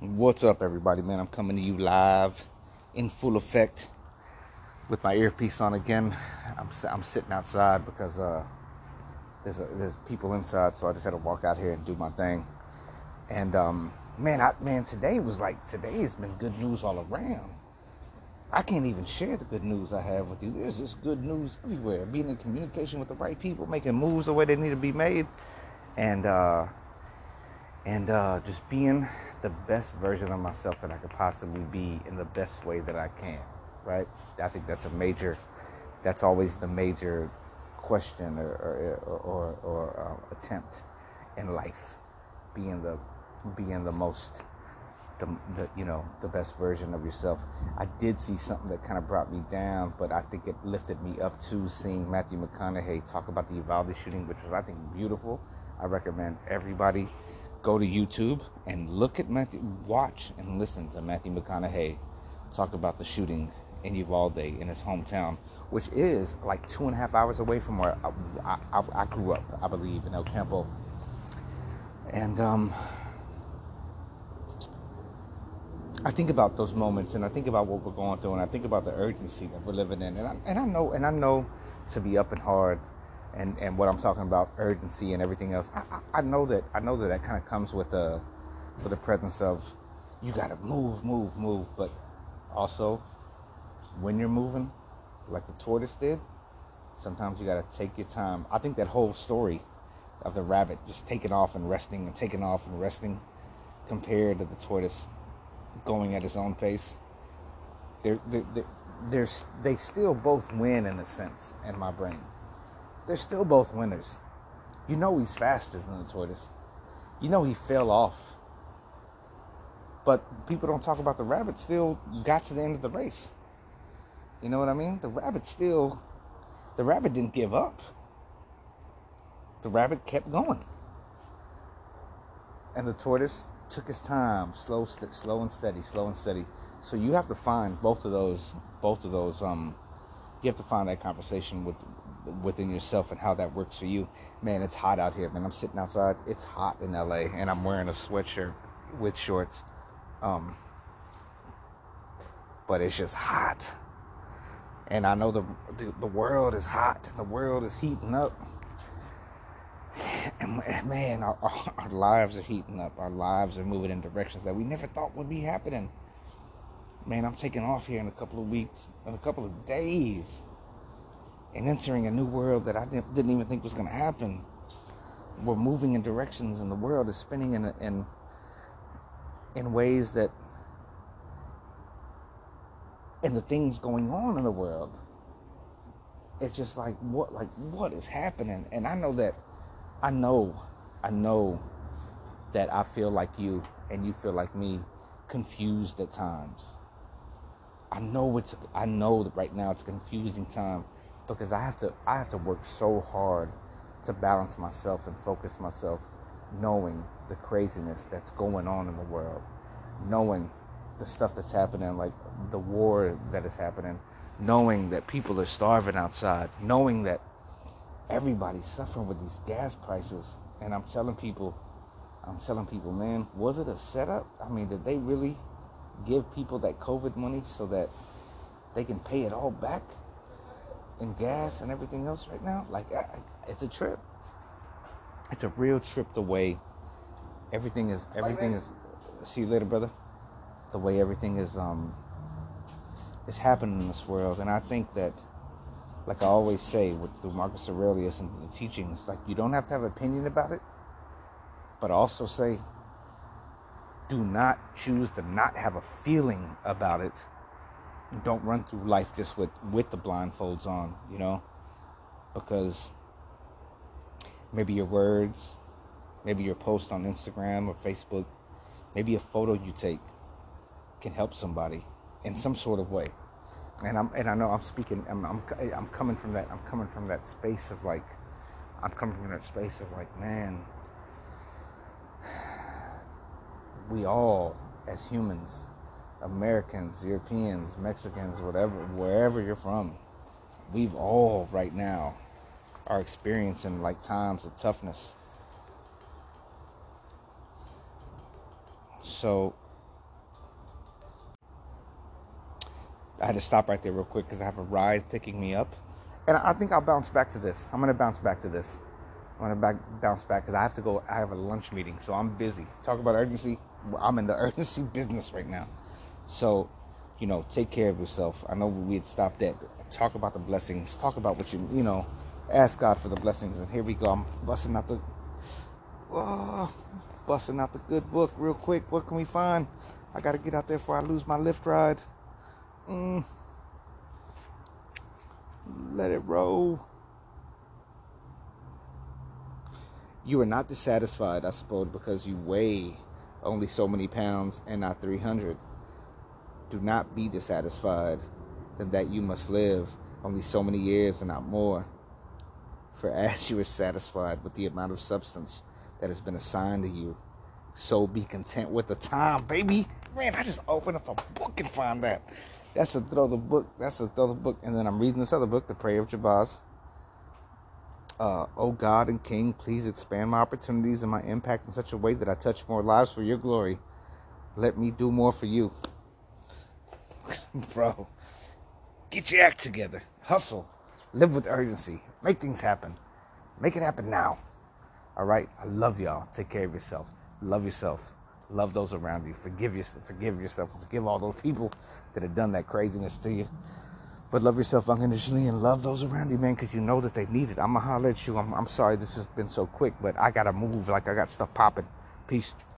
What's up, everybody, man? I'm coming to you live in full effect with my earpiece on again. I'm, I'm sitting outside because uh, there's, a, there's people inside, so I just had to walk out here and do my thing. And um, man, I, man, today was like today has been good news all around. I can't even share the good news I have with you. There's just good news everywhere. Being in communication with the right people, making moves the way they need to be made, and uh, and uh, just being the best version of myself that I could possibly be in the best way that I can. Right? I think that's a major. That's always the major question or or, or, or uh, attempt in life, being the being the most the, the, you know the best version of yourself. I did see something that kind of brought me down, but I think it lifted me up to seeing Matthew McConaughey talk about the Uvalde shooting, which was I think beautiful. I recommend everybody go to YouTube and look at Matthew, watch and listen to Matthew McConaughey talk about the shooting in Uvalde in his hometown, which is like two and a half hours away from where I, I, I grew up, I believe, in El Campo. And um, I think about those moments, and I think about what we're going through, and I think about the urgency that we're living in, and I, and I know, and I know, to be up and hard, and and what I'm talking about, urgency and everything else. I, I, I know that I know that that kind of comes with the with the presence of you got to move, move, move, but also when you're moving, like the tortoise did, sometimes you got to take your time. I think that whole story of the rabbit just taking off and resting and taking off and resting compared to the tortoise going at his own pace. They're, they're, they're, they still both win in a sense in my brain. They're still both winners. You know he's faster than the tortoise. You know he fell off. But people don't talk about the rabbit still got to the end of the race. You know what I mean? The rabbit still, the rabbit didn't give up. The rabbit kept going. And the tortoise took his time, slow, slow and steady, slow and steady. So you have to find both of those, both of those. Um, you have to find that conversation with within yourself and how that works for you. Man, it's hot out here, man. I'm sitting outside. It's hot in LA, and I'm wearing a sweatshirt with shorts. Um, but it's just hot, and I know the the world is hot. The world is heating up and man, our, our, lives are heating up. Our lives are moving in directions that we never thought would be happening. Man, I'm taking off here in a couple of weeks, in a couple of days, and entering a new world that I didn't, didn't even think was going to happen. We're moving in directions, and the world is spinning in in in ways that, and the things going on in the world. It's just like what, like what is happening? And I know that I know, I know that I feel like you and you feel like me, confused at times. I know it's I know that right now it's a confusing time because I have to I have to work so hard to balance myself and focus myself knowing the craziness that's going on in the world, knowing the stuff that's happening like the war that is happening, knowing that people are starving outside, knowing that everybody's suffering with these gas prices. And I'm telling people, I'm telling people, man, was it a setup? I mean, did they really give people that COVID money so that they can pay it all back in gas and everything else right now? Like, it's a trip. It's a real trip the way everything is. Everything is. See you later, brother. The way everything is um is happening in this world, and I think that like I always say with through Marcus Aurelius and the teachings, like you don't have to have an opinion about it, but also say, do not choose to not have a feeling about it. Don't run through life just with with the blindfolds on, you know, because maybe your words, maybe your post on Instagram or Facebook, maybe a photo you take can help somebody in some sort of way and I'm and I know I'm speaking. I'm, I'm I'm coming from that. I'm coming from that space of like, I'm coming from that space of like, man, we all as humans, Americans, Europeans, Mexicans, whatever, wherever you're from, we've all right now are experiencing like times of toughness. So I had to stop right there real quick because I have a ride picking me up. And I think I'll bounce back to this. I'm going to bounce back to this. I'm going to back, bounce back because I have to go. I have a lunch meeting, so I'm busy. Talk about urgency. I'm in the urgency business right now. So, you know, take care of yourself. I know we had stopped at talk about the blessings. Talk about what you you know. Ask God for the blessings, and here we go. I'm busting out the, oh, busting out the good book real quick. What can we find? I gotta get out there before I lose my Lyft ride. Mm. Let it roll. You are not dissatisfied, I suppose, because you weigh only so many pounds and not 300. Do not be dissatisfied, than that you must live only so many years and not more. For as you are satisfied with the amount of substance that has been assigned to you, so be content with the time, baby. Man, I just opened up a book and found that. That's a throw the book. That's a throw the book. And then I'm reading this other book, The Prayer of Jabez. Uh, oh God and King, please expand my opportunities and my impact in such a way that I touch more lives for your glory. Let me do more for you. Bro, get your act together. Hustle. Live with urgency. Make things happen. Make it happen now. All right? I love y'all. Take care of yourself. Love yourself. Love those around you. Forgive yourself. Forgive yourself. Forgive all those people that have done that craziness to you. But love yourself unconditionally and love those around you, man, because you know that they need it. I'm going to holler at you. I'm, I'm sorry this has been so quick, but I got to move like I got stuff popping. Peace.